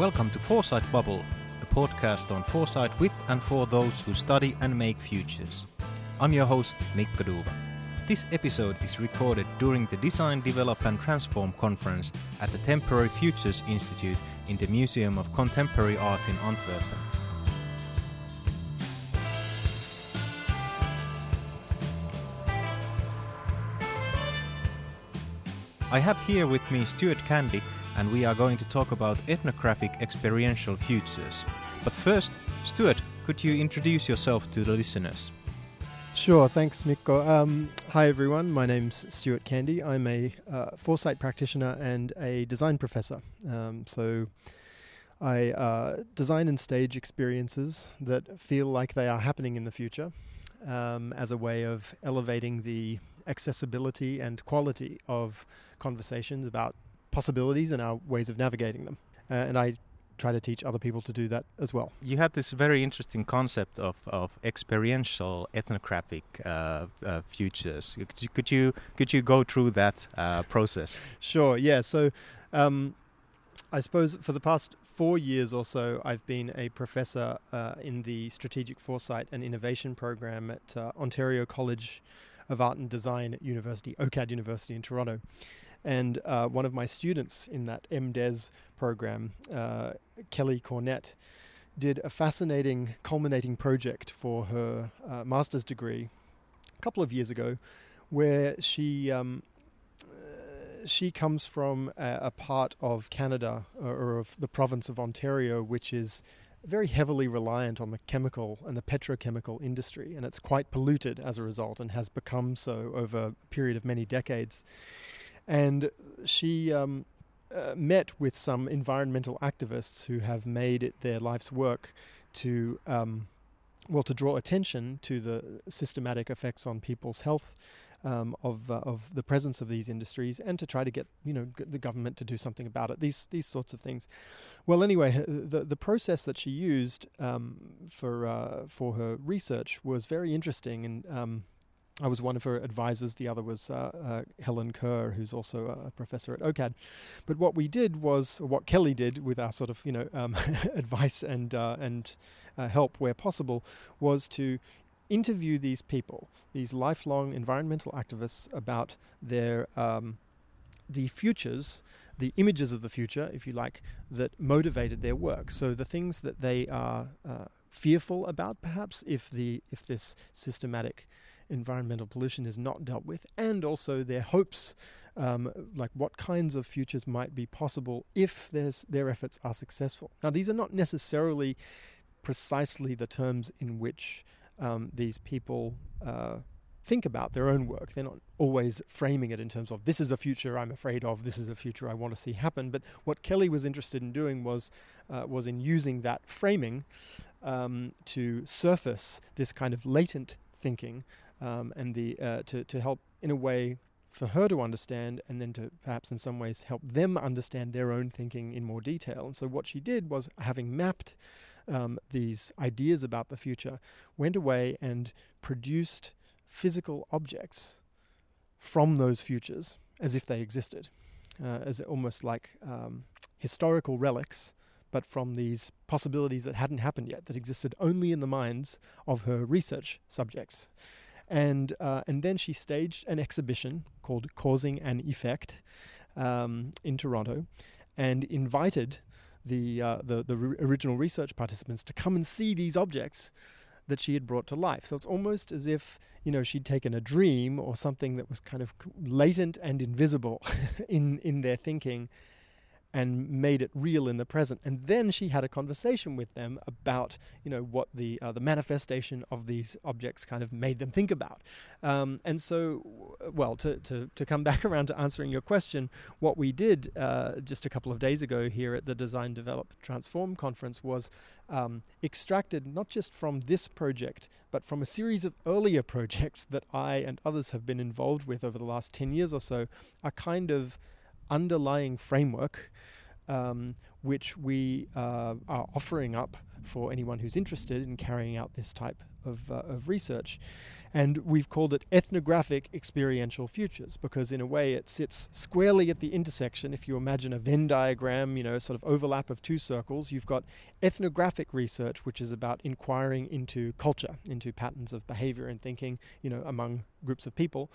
Welcome to Foresight Bubble, a podcast on foresight with and for those who study and make futures. I'm your host, Mikko Dufva. This episode is recorded during the Design, Develop and Transform conference at the Temporary Futures Institute in the Museum of Contemporary Art in Antwerpen. I have here with me Stuart Candy, and we are going to talk about ethnographic experiential futures. But first, Stuart, could you introduce yourself to the listeners? Sure, thanks, Mikko. Um, hi, everyone. My name's Stuart Candy. I'm a uh, foresight practitioner and a design professor. Um, so I uh, design and stage experiences that feel like they are happening in the future um, as a way of elevating the accessibility and quality of conversations about possibilities and our ways of navigating them. Uh, and I try to teach other people to do that as well. You had this very interesting concept of, of experiential ethnographic uh, uh, futures. Could you, could you could you go through that uh, process? Sure. Yeah. So. Um, I suppose for the past four years or so, I've been a professor uh, in the Strategic Foresight and Innovation program at uh, Ontario College of Art and Design at University, OCAD University in Toronto. And uh, one of my students in that MDes program, uh, Kelly Cornett, did a fascinating culminating project for her uh, master's degree a couple of years ago, where she um, uh, she comes from a, a, part of Canada or, or of the province of Ontario, which is very heavily reliant on the chemical and the petrochemical industry, and it's quite polluted as a result and has become so over a period of many decades. And she um, uh, met with some environmental activists who have made it their life's work to. Um, well, to draw attention to the systematic effects on people's health um, of uh, of the presence of these industries, and to try to get you know the government to do something about it. These these sorts of things. Well, anyway, the the process that she used um, for uh, for her research was very interesting, and um, I was one of her advisors. The other was uh, uh, Helen Kerr, who's also a professor at OCAD. But what we did was, what Kelly did with our sort of, you know, um, advice and uh, and uh, help where possible, was to interview these people, these lifelong environmental activists, about their um, the futures, the images of the future, if you like, that motivated their work. So the things that they are uh, fearful about, perhaps, if the if this systematic environmental pollution is not dealt with, and also their hopes, um, like what kinds of futures might be possible if their efforts are successful. Now, these are not necessarily precisely the terms in which um, these people uh, think about their own work. They're not always framing it in terms of this is a future I'm afraid of, this is a future I want to see happen. But what Kelly was interested in doing was uh, was in using that framing um, to surface this kind of latent thinking um, and the uh, to to help in a way for her to understand and then to perhaps in some ways help them understand their own thinking in more detail. And so what she did was having mapped um, these ideas about the future, went away and produced physical objects from those futures as if they existed, uh, as almost like um, historical relics, but from these possibilities that hadn't happened yet, that existed only in the minds of her research subjects. And, uh, and then she staged an exhibition called Causing an Effect um, in Toronto and invited the, uh, the, the original research participants to come and see these objects that she had brought to life. So it's almost as if you know she'd taken a dream or something that was kind of latent and invisible in in their thinking and made it real in the present. And then she had a conversation with them about, you know, what the uh, the manifestation of these objects kind of made them think about. Um, and so, well, to, to to come back around to answering your question, what we did uh, just a couple of days ago here at the Design, Develop, Transform conference was um, extracted not just from this project, but from a series of earlier projects that I and others have been involved with over the last ten years or so, a kind of underlying framework um, which we uh, are offering up for anyone who's interested in carrying out this type of, uh, of research. And we've called it ethnographic experiential futures because, in a way, it sits squarely at the intersection. If you imagine a Venn diagram, you know, sort of overlap of two circles, you've got ethnographic research, which is about inquiring into culture, into patterns of behavior and thinking, you know, among groups of people.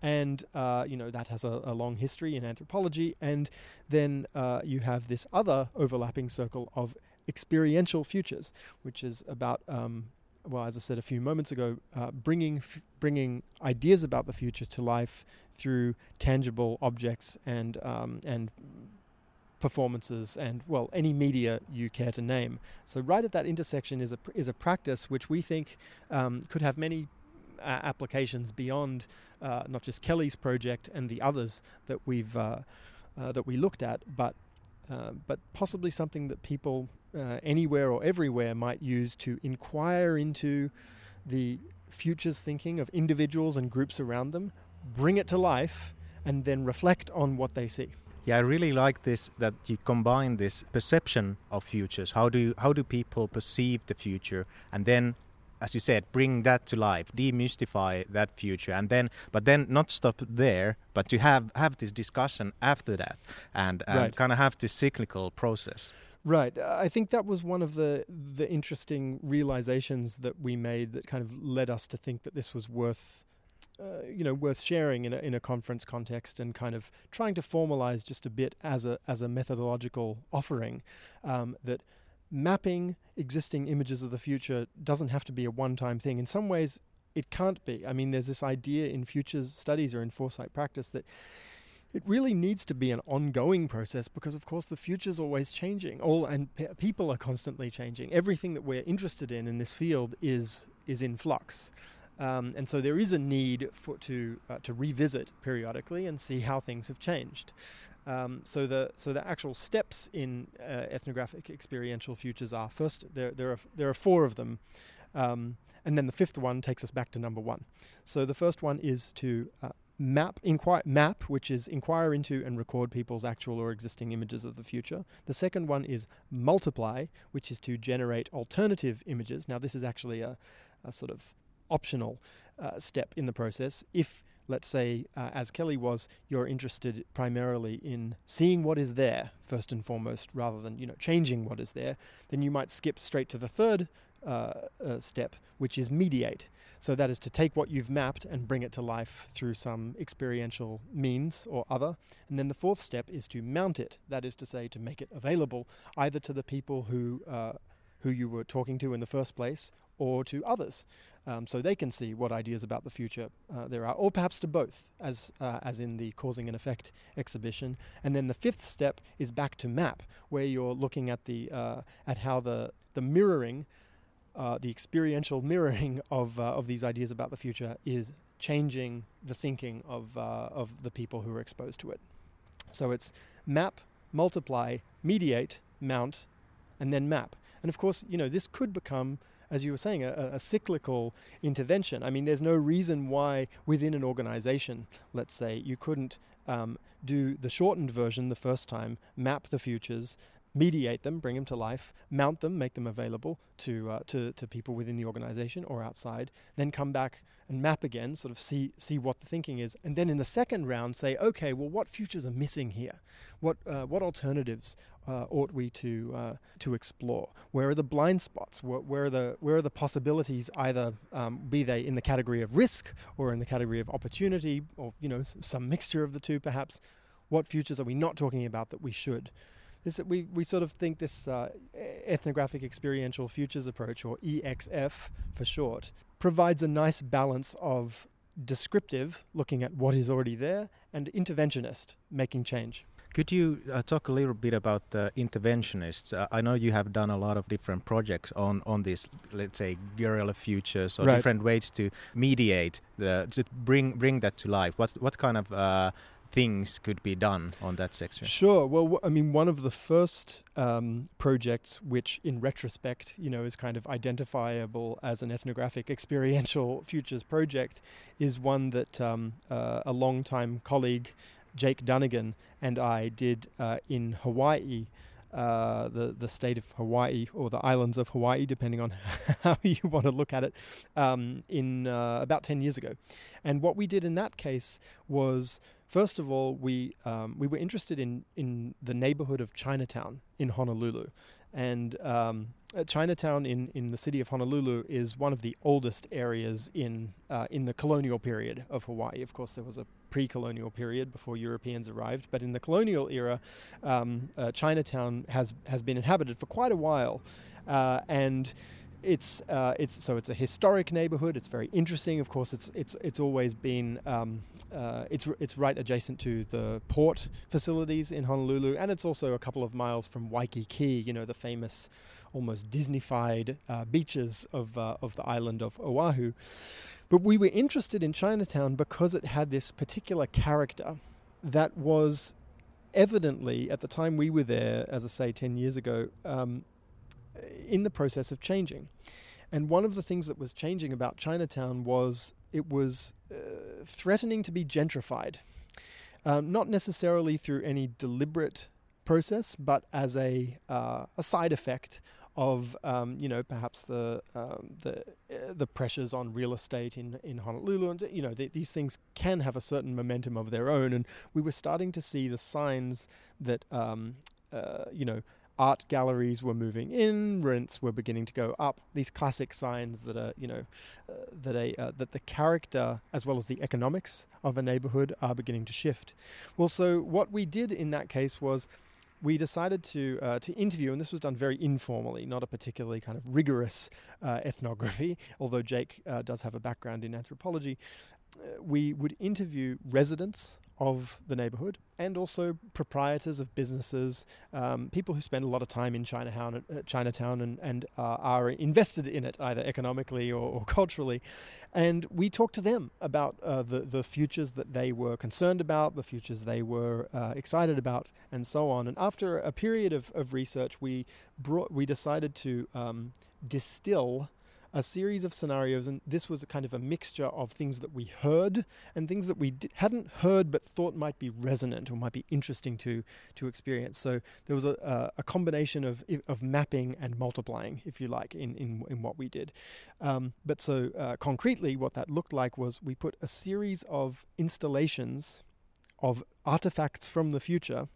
And, uh, you know, that has a, a, long history in anthropology. And then uh, you have this other overlapping circle of experiential futures, which is about um, well, as I said a few moments ago, uh, bringing f- bringing ideas about the future to life through tangible objects and um, and performances and well any media you care to name. So right at that intersection is a pr- is a practice which we think um, could have many uh, applications beyond uh, not just Kelly's project and the others that we've uh, uh, that we looked at, but uh, but possibly something that people uh, anywhere or everywhere might use to inquire into the futures thinking of individuals and groups around them, bring it to life, and then reflect on what they see. Yeah, I really like this that you combine this perception of futures. How do how do people perceive the future, and then as you said, bring that to life, demystify that future, and then, but then not stop there, but to have have this discussion after that, and, and right. kind of have this cyclical process. Right. I think that was one of the the interesting realizations that we made that kind of led us to think that this was worth. Uh, you know, worth sharing in a, in a conference context, and kind of trying to formalize just a bit as a as a methodological offering um, that mapping existing images of the future doesn't have to be a one time thing. In some ways, it can't be. I mean, there's this idea in futures studies or in foresight practice that it really needs to be an ongoing process because, of course, the future's always changing. All and pe- people are constantly changing. Everything that we're interested in in this field is is in flux. Um, and so there is a need for to uh, to revisit periodically and see how things have changed. Um, so the so the actual steps in uh, ethnographic experiential futures are first there there are there are four of them, um, and then the fifth one takes us back to number one. So the first one is to uh, map inquire map which is inquire into and record people's actual or existing images of the future. The second one is multiply which is to generate alternative images. Now this is actually a, a sort of optional uh, step in the process. If let's say, uh, as Kelly was, you're interested primarily in seeing what is there first and foremost, rather than you know changing what is there, then you might skip straight to the third uh, uh, step, which is mediate. So that is to take what you've mapped and bring it to life through some experiential means or other. And then the fourth step is to mount it. That is to say, to make it available either to the people who uh, who you were talking to in the first place or to others um, so they can see what ideas about the future uh, there are, or perhaps to both, as, uh, as in the causing and effect exhibition. And then the fifth step is back to map, where you're looking at, the, uh, at how the, the mirroring, uh, the experiential mirroring of, uh, of these ideas about the future is changing the thinking of, uh, of the people who are exposed to it. So it's map, multiply, mediate, mount, and then map. And of course, you know, this could become as you were saying, a, a, cyclical intervention. I mean, there's no reason why within an organization, let's say, you couldn't um, do the shortened version the first time, map the futures, mediate them, bring them to life, mount them, make them available to, uh, to, to people within the organization or outside, then come back and map again, sort of see, see what the thinking is. And then in the second round, say, okay, well, what futures are missing here? What, uh, what alternatives uh, ought we to, uh, to explore? Where are the blind spots? Where, where, are, the, where are the possibilities, either um, be they in the category of risk or in the category of opportunity or, you know, some mixture of the two perhaps? What futures are we not talking about that we should? This we, we sort of think this uh, ethnographic experiential futures approach, or EXF for short, provides a nice balance of descriptive, looking at what is already there, and interventionist, making change. Could you uh, talk a little bit about the interventionists? Uh, I know you have done a lot of different projects on on this, let's say, guerrilla futures or right. different ways to mediate the to bring bring that to life. What what kind of uh, things could be done on that section? Sure. Well, I mean, one of the first um, projects, which in retrospect, you know, is kind of identifiable as an ethnographic experiential futures project, is one that um, uh, a long-time colleague, Jake Dunagan, and I did uh, in Hawaii. uh, the the state of Hawaii or the islands of Hawaii, depending on how you want to look at it, um, in uh, about ten years ago. And what we did in that case was, first of all, we um, we were interested in in the neighborhood of Chinatown in Honolulu, and um, Chinatown in, in the city of Honolulu is one of the oldest areas in uh, in the colonial period of Hawaii. Of course, there was a pre-colonial period before Europeans arrived, but in the colonial era, um, uh, Chinatown has has been inhabited for quite a while, uh, and it's uh, it's so it's a historic neighborhood. It's very interesting. Of course, it's it's it's always been um, uh, it's it's right adjacent to the port facilities in Honolulu, and it's also a couple of miles from Waikiki. You know, the famous, almost Disneyfied uh, beaches of uh, of the island of Oahu. But we were interested in Chinatown because it had this particular character that was evidently at the time we were there, as I say, ten years ago. Um, in the process of changing. And one of the things that was changing about Chinatown was it was uh, threatening to be gentrified. Um, not necessarily through any deliberate process, but as a, uh, a side effect of um, you know perhaps the um, the uh, the pressures on real estate in in Honolulu and you know th- these things can have a certain momentum of their own and we were starting to see the signs that um, uh, you know art galleries were moving in, rents were beginning to go up. These classic signs that are, you know, uh, that a uh, that the character as well as the economics of a neighborhood are beginning to shift. Well, so what we did in that case was we decided to uh, to interview, and this was done very informally, not a particularly kind of rigorous uh, ethnography. Although Jake uh, does have a background in anthropology, we would interview residents of the neighborhood and also proprietors of businesses, um, people who spend a lot of time in Chinatown, uh, Chinatown and, and uh, are invested in it either economically or, or, culturally. And we talked to them about uh, the, the futures that they were concerned about, the futures they were uh, excited about, and so on. And after a period of, of research, we, brought, we decided to um, distill a series of scenarios, and this was a kind of a mixture of things that we heard and things that we hadn't heard but thought might be resonant or might be interesting to to experience. So there was a, a combination of of mapping and multiplying, if you like, in in, in what we did. Um, but so uh, concretely, what that looked like was we put a series of installations of artifacts from the future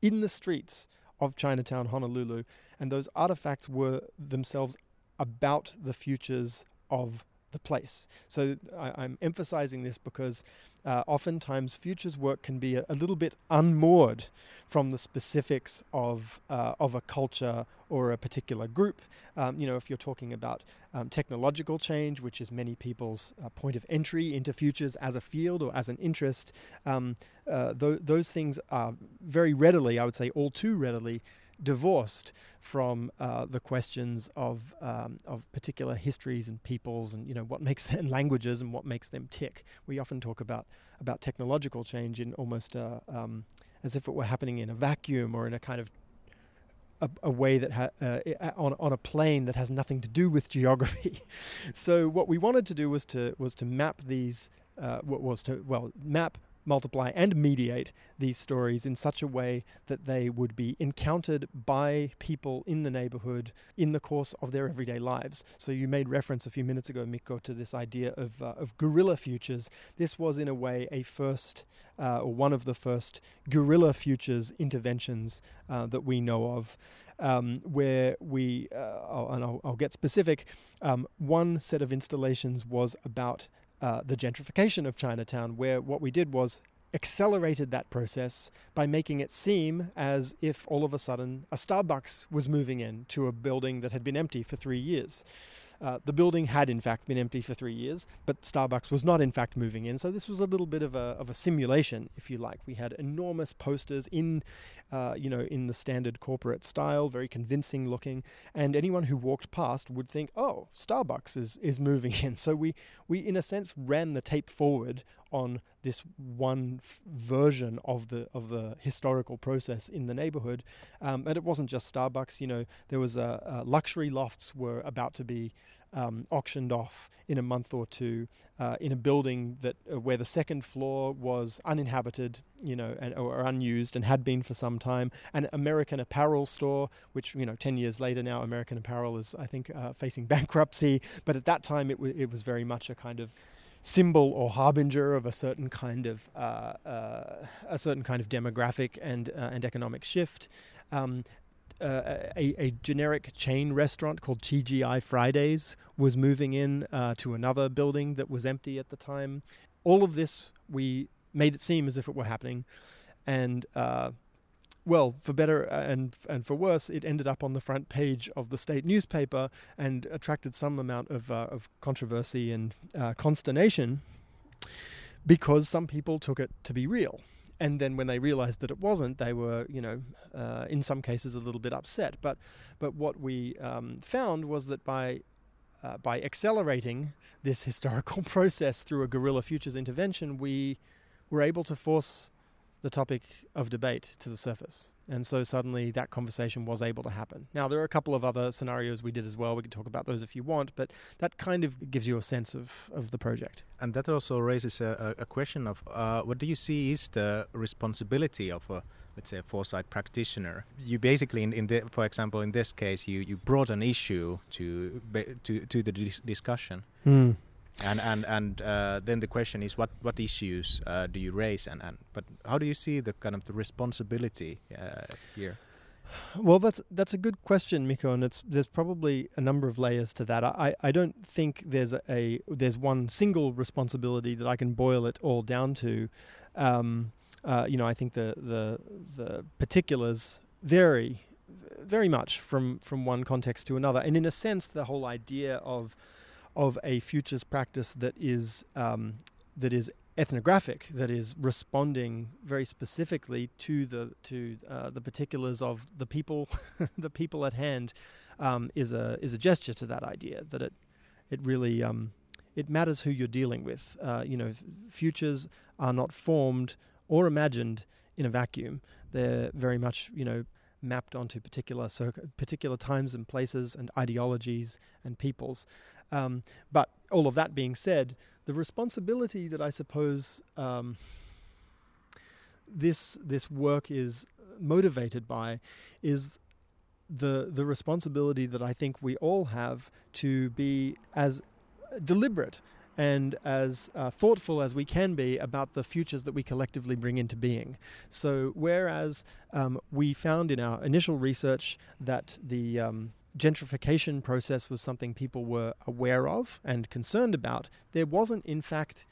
in the streets of Chinatown, Honolulu, and those artifacts were themselves about the futures of the place. So I, am emphasizing this because uh, oftentimes futures work can be a, a, little bit unmoored from the specifics of uh, of a culture or a particular group. Um, you know, if you're talking about um, technological change, which is many people's uh, point of entry into futures as a field or as an interest, um, uh, th- those things are very readily, I would say, all too readily divorced from uh, the questions of um, of particular histories and peoples and you know what makes them languages and what makes them tick. We often talk about about technological change in almost a, um, as if it were happening in a vacuum or in a kind of a, a way that ha- uh, on on a plane that has nothing to do with geography. so what we wanted to do was to was to map these uh, was to well map multiply and mediate these stories in such a way that they would be encountered by people in the neighborhood in the course of their everyday lives. So you made reference a few minutes ago, Mikko, to this idea of, uh, of guerrilla futures. This was, in a way, a first uh, or one of the first guerrilla futures interventions uh, that we know of. Um, where we, uh, and I'll, I'll, get specific, um, one set of installations was about uh, the gentrification of Chinatown, where what we did was accelerated that process by making it seem as if all of a sudden a Starbucks was moving in to a building that had been empty for three years. Uh, the building had in fact been empty for three years, but Starbucks was not in fact moving in. So this was a little bit of a, of a simulation, if you like. We had enormous posters in, uh, you know, in the standard corporate style, very convincing looking, and anyone who walked past would think, "Oh, Starbucks is is moving in." So we we in a sense ran the tape forward on this one f- version of the of the historical process in the neighborhood, um, and it wasn't just Starbucks. You know, there was a, luxury lofts were about to be um, auctioned off in a month or two uh, in a building that uh, where the second floor was uninhabited, you know, and, or unused and had been for some time. An American Apparel store, which you know, ten years later now, American Apparel is I think uh, facing bankruptcy, but at that time it, w- it was very much a kind of symbol or harbinger of a certain kind of uh, uh, a certain kind of demographic and uh, and economic shift. Um, uh, a, a, generic chain restaurant called TGI Fridays was moving in uh, to another building that was empty at the time. All of this, we made it seem as if it were happening, and uh, well, for better and and for worse, it ended up on the front page of the state newspaper and attracted some amount of uh, of controversy and uh, consternation because some people took it to be real and then when they realized that it wasn't, they were, you know, uh, in some cases a little bit upset. But, but what we um, found was that by uh, by accelerating this historical process through a guerrilla futures intervention, we were able to force the topic of debate to the surface. And so suddenly that conversation was able to happen. Now, there are a couple of other scenarios we did as well. We can talk about those if you want, but that kind of gives you a sense of, of the project. And that also raises a, a question of uh, what do you see is the responsibility of a let's say a foresight practitioner you basically in, in the, for example in this case you, you brought an issue to to to the dis discussion mm and and and uh, then the question is what what issues uh, do you raise? And, and but how do you see the kind of the responsibility uh, here? Well that's that's a good question Mikko and it's there's probably a number of layers to that. I, I don't think there's a, a there's one single responsibility that I can boil it all down to. Um, uh, you know I think the the the particulars vary very much from from one context to another. And in a sense the whole idea of of a futures practice that is um, that is ethnographic, that is responding very specifically to the to uh, the particulars of the people, the people at hand, um, is a is a gesture to that idea that it it really um, it matters who you're dealing with. Uh, you know, futures are not formed or imagined in a vacuum. They're very much you know mapped onto particular particular times and places and ideologies and peoples. Um, but all of that being said, the responsibility that I suppose um, this this work is motivated by is the the responsibility that I think we all have to be as deliberate and as uh, thoughtful as we can be about the futures that we collectively bring into being. So, whereas um, we found in our initial research that the um, gentrification process was something people were aware of and concerned about, there wasn't, in fact,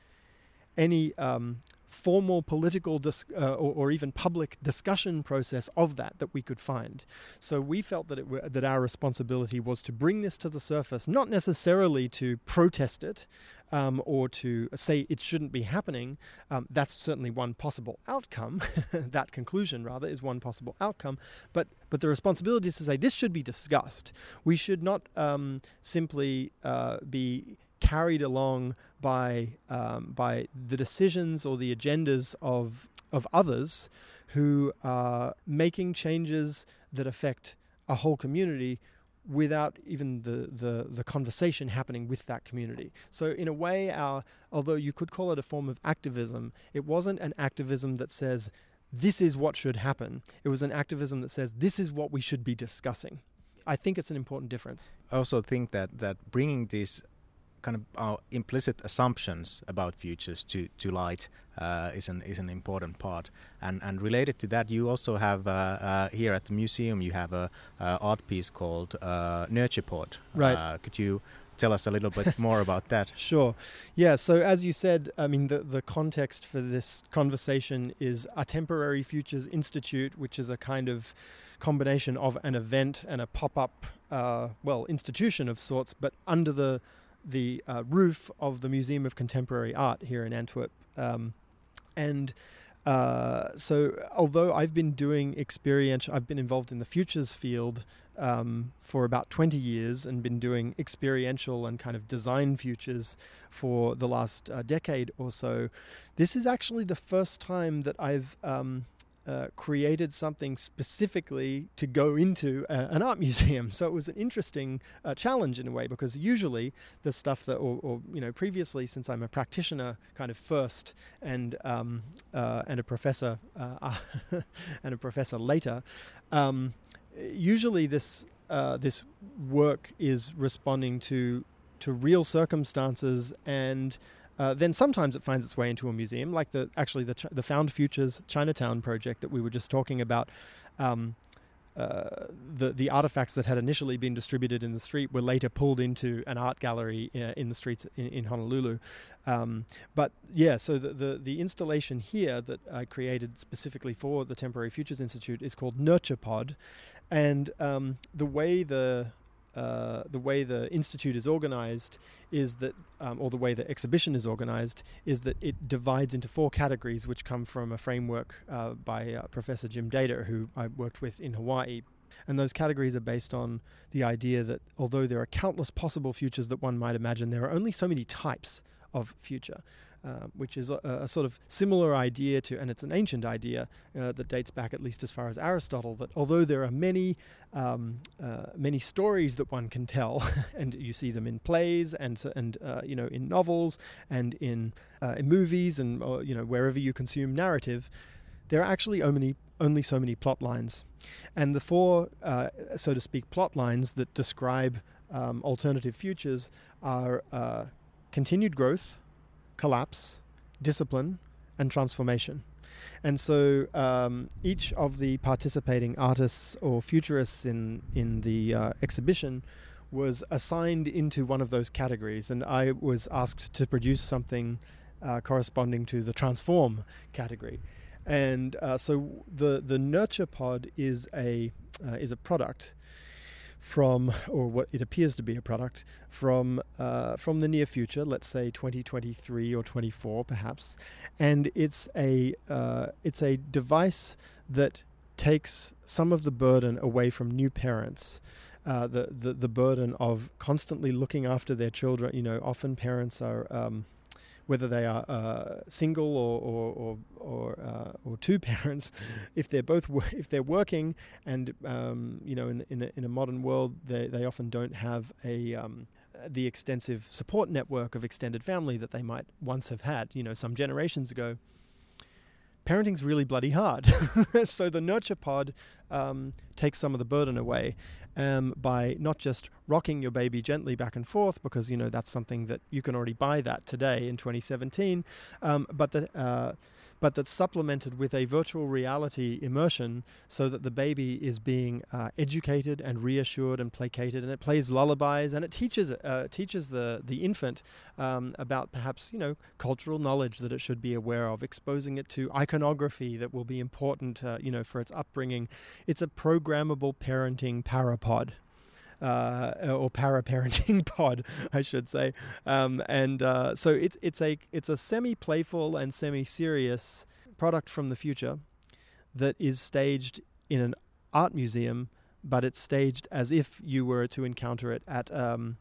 any um, formal political dis- uh, or, or, even public discussion process of that that we could find. So we felt that that our responsibility was to bring this to the surface, not necessarily to protest it um, or to say it shouldn't be happening. Um, that's certainly one possible outcome. that conclusion, rather, is one possible outcome. But but the responsibility is to say this should be discussed. We should not um, simply uh, be carried along by um, by the decisions or the agendas of of others who are making changes that affect a whole community without even the, the, the conversation happening with that community. So in a way, our although you could call it a form of activism, it wasn't an activism that says this is what should happen. It was an activism that says this is what we should be discussing. I think it's an important difference. I also think that that bringing these kind of our implicit assumptions about futures to to light uh, is an is an important part. And and related to that, you also have uh, uh, here at the museum you have a uh, art piece called uh, Nurture Pod. Right. Uh, could you tell us a little bit more about that? Sure. Yeah. So as you said, I mean the the context for this conversation is a temporary futures institute, which is a kind of combination of an event and a pop up, well, institution of sorts, but under the the uh, roof of the Museum of Contemporary Art here in Antwerp. Um, and uh, so, although I've been doing experiential, I've been involved in the futures field um, for about 20 years and been doing experiential and kind of design futures for the last uh, decade or so. This is actually the first time that I've um, uh, created something specifically to go into a, an art museum. So it was an interesting uh, challenge in a way because usually the stuff that, or, or, you know, previously since I'm a practitioner kind of first and um, uh, and a professor uh, and a professor later, um, usually this uh, this work is responding to to real circumstances and uh, then sometimes it finds its way into a museum, like the actually the the Found Futures Chinatown project that we were just talking about. Um, uh, the the artifacts that had initially been distributed in the street were later pulled into an art gallery in, uh, in the streets in, in Honolulu. Um, but yeah, so the, the, the installation here that I created specifically for the Temporary Futures Institute is called Nurture Pod, and um, the way the uh, the way the institute is organized is that, um, or the way the exhibition is organized, is that it divides into four categories, which come from a framework uh, by uh, Professor Jim Dator, who I worked with in Hawaii. And those categories are based on the idea that although there are countless possible futures that one might imagine, there are only so many types of future. Uh, which is a, a, sort of similar idea to, and it's an ancient idea uh, that dates back at least as far as Aristotle. That although there are many, um, uh, many stories that one can tell, and you see them in plays and and uh, you know in novels and in, uh, in movies and you know wherever you consume narrative, there are actually only only so many plot lines, and the four, so to speak, plot lines that describe um, alternative futures are continued growth collapse, discipline, and transformation. And so um, each of the participating artists or futurists in, in the uh, exhibition was assigned into one of those categories, and I was asked to produce something uh, corresponding to the transform category. And uh, so the the nurture pod is a uh, is a product from, or what it appears to be a product from uh, from the near future, let's say 2023 or 24 perhaps, and it's a uh, it's a device that takes some of the burden away from new parents. Uh, the, the the burden of constantly looking after their children. You know, often parents are um, whether they are uh, single or or or or, uh, or, two parents, if they're both if they're working and um, you know in in a, in a, modern world they they often don't have a um, the extensive support network of extended family that they might once have had you know some generations ago parenting's really bloody hard. so the nurture pod um, takes some of the burden away um, by not just rocking your baby gently back and forth, because you know that's something that you can already buy that today in 2017, um, but the uh, but that's supplemented with a virtual reality immersion so that the baby is being uh, educated and reassured and placated and it plays lullabies and it teaches uh, teaches the the infant um, about perhaps you know cultural knowledge that it should be aware of exposing it to iconography that will be important uh, you know for its upbringing. It's a programmable parenting parapod uh, or para parenting pod, I should say. Um, and uh, so it's it's a it's a semi playful and semi serious product from the future that is staged in an art museum, but it's staged as if you were to encounter it at um,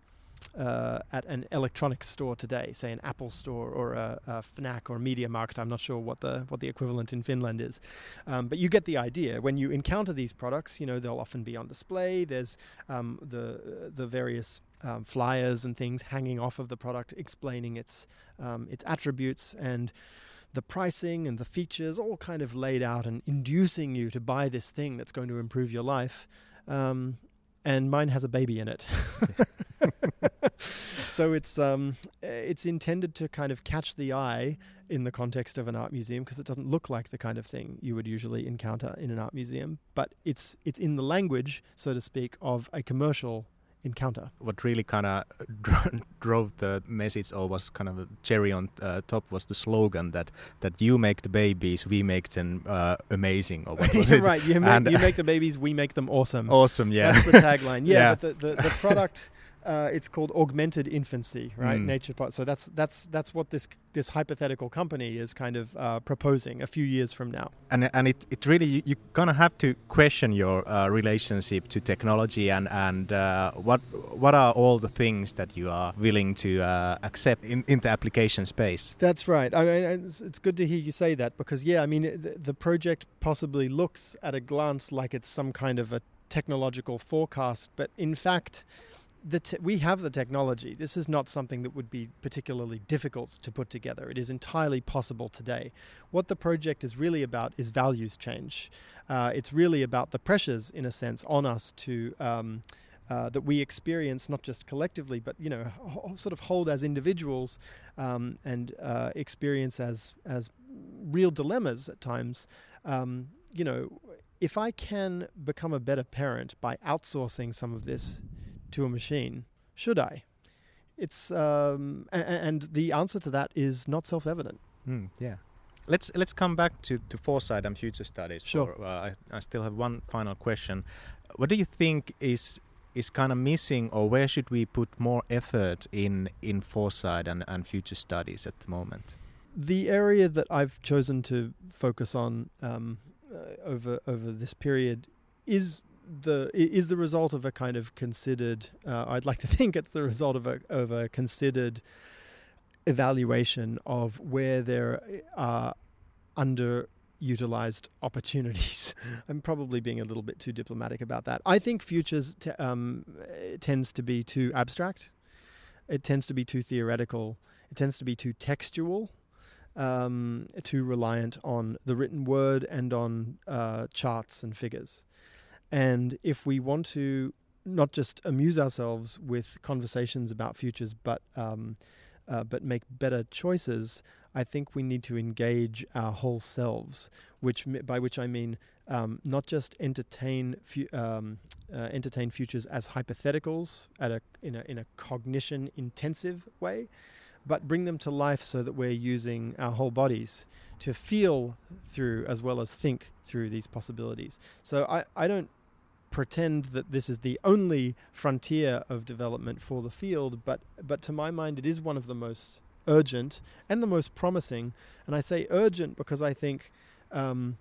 uh, at an electronics store today, say an Apple store or a, a Fnac or Media Market. I'm not sure what the what the equivalent in Finland is, um, but you get the idea. When you encounter these products, you know they'll often be on display. There's um, the the various um, flyers and things hanging off of the product, explaining its um, its attributes and the pricing and the features, all kind of laid out and inducing you to buy this thing that's going to improve your life. Um, and mine has a baby in it. so it's um, it's intended to kind of catch the eye in the context of an art museum because it doesn't look like the kind of thing you would usually encounter in an art museum, but it's it's in the language, so to speak, of a commercial encounter. What really kind of drove the message, or was kind of a cherry on uh, top, was the slogan that that you make the babies, we make them uh, amazing, or what was it? right, you make, you make the babies, we make them awesome. Awesome, yeah. That's the tagline. Yeah, yeah. but the, the, the product uh, it's called augmented infancy, right? Mm. Nurture Pod. So that's that's that's what this this hypothetical company is kind of uh, proposing a few years from now. and and it, it really you, kind of have to question your uh, relationship to technology and and uh, what what are all the things that you are willing to uh, accept in, in the application space That's right. I mean, it's, it's good to hear you say that because, yeah, I mean, the, the project possibly looks at a glance like it's some kind of a technological forecast, but in fact, te- we have the technology. This is not something that would be particularly difficult to put together. It is entirely possible today. What the project is really about is values change. Uh, it's really about the pressures, in a sense, on us to. Um, uh, that we experience not just collectively, but you know, h- sort of hold as individuals um, and uh, experience as as real dilemmas at times. Um, you know, if I can become a better parent by outsourcing some of this to a machine, should I? It's um, a- a- and the answer to that is not self-evident. Mm, yeah. Let's let's come back to, to foresight and future studies. Sure. For, uh, I, I still have one final question. What do you think is is kind of missing, or where should we put more effort in in foresight and, and future studies at the moment? the area that I've chosen to focus on um, uh, over over this period is the is the result of a kind of considered. Uh, I'd like to think it's the result of a of a considered evaluation of where there are underutilized opportunities. I'm probably being a little bit too diplomatic about that. I think futures t- um, tends to be too abstract. It tends to be too theoretical. It tends to be too textual um, too reliant on the written word and on uh, charts and figures. And if we want to not just amuse ourselves with conversations about futures, but um, uh, but make better choices, I think we need to engage our whole selves. Which by which I mean um, not just entertain fu- um, uh, entertain futures as hypotheticals at a in a in a cognition intensive way, but bring them to life so that we're using our whole bodies to feel through as well as think through these possibilities. So I, I don't pretend that this is the only frontier of development for the field, but but to my mind it is one of the most urgent and the most promising. And I say urgent because I think um,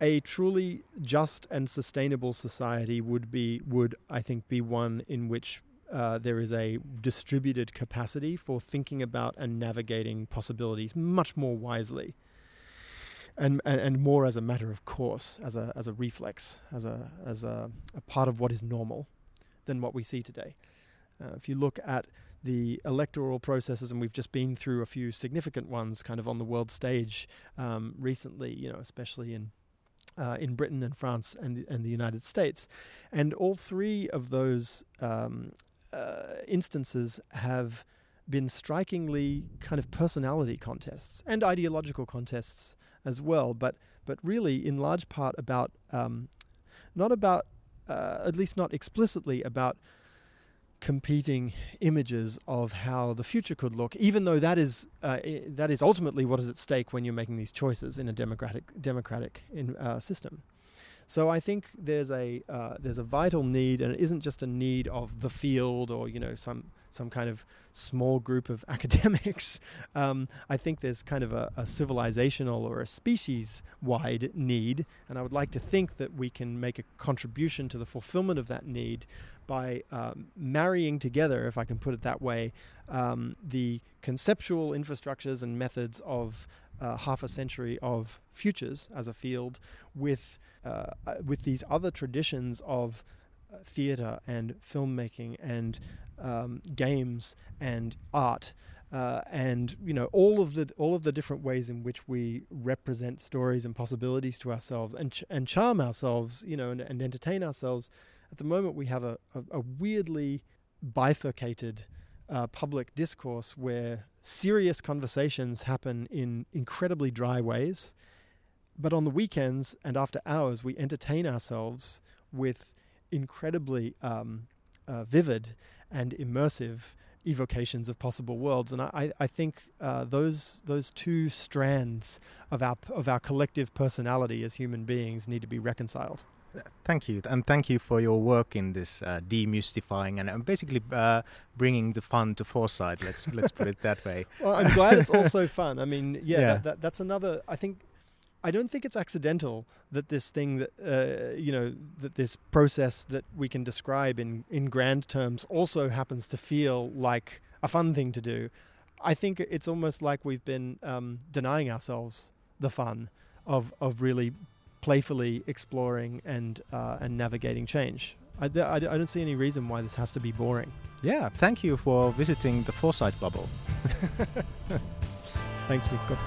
a truly just and sustainable society would be would I think be one in which uh, there is a distributed capacity for thinking about and navigating possibilities much more wisely, and, and and more as a matter of course, as a as a reflex, as a as a, a part of what is normal, than what we see today. Uh, if you look at the electoral processes, and we've just been through a few significant ones, kind of on the world stage um, recently, you know, especially in uh, in Britain and France and and the United States, and all three of those um, uh, instances have been strikingly kind of personality contests and ideological contests as well, but but really in large part about um, not about uh, at least not explicitly about competing images of how the future could look, even though that is uh, i- that is ultimately what is at stake when you're making these choices in a democratic democratic in, uh, system. So I think there's a uh, there's a vital need, and it isn't just a need of the field or you know some some kind of small group of academics. Um, I think there's kind of a, a civilizational or a species-wide need, and I would like to think that we can make a contribution to the fulfillment of that need by um, marrying together, if I can put it that way, um, the conceptual infrastructures and methods of uh, half a century of futures as a field with uh, uh, with these other traditions of uh, theater and filmmaking and um, games and art uh, and you know all of the all of the different ways in which we represent stories and possibilities to ourselves and ch- and charm ourselves you know and, and entertain ourselves. At the moment we have a, a, a weirdly bifurcated uh, public discourse where serious conversations happen in incredibly dry ways. But on the weekends and after hours we entertain ourselves with incredibly um, uh, vivid and immersive evocations of possible worlds, and I, I think uh, those those two strands of our of our collective personality as human beings need to be reconciled. Thank you, and thank you for your work in this uh, demystifying and uh, basically uh, bringing the fun to foresight. Let's let's put it that way. Well, I'm glad it's also fun. I mean, yeah, Yeah. That, that, that's another. I think I don't think it's accidental that this thing that uh, you know that this process that we can describe in in grand terms also happens to feel like a fun thing to do. I think it's almost like we've been um, denying ourselves the fun of of really playfully exploring and uh, and navigating change. I, I, I don't see any reason why this has to be boring. Yeah, thank you for visiting the foresight bubble. Thanks, Mikko.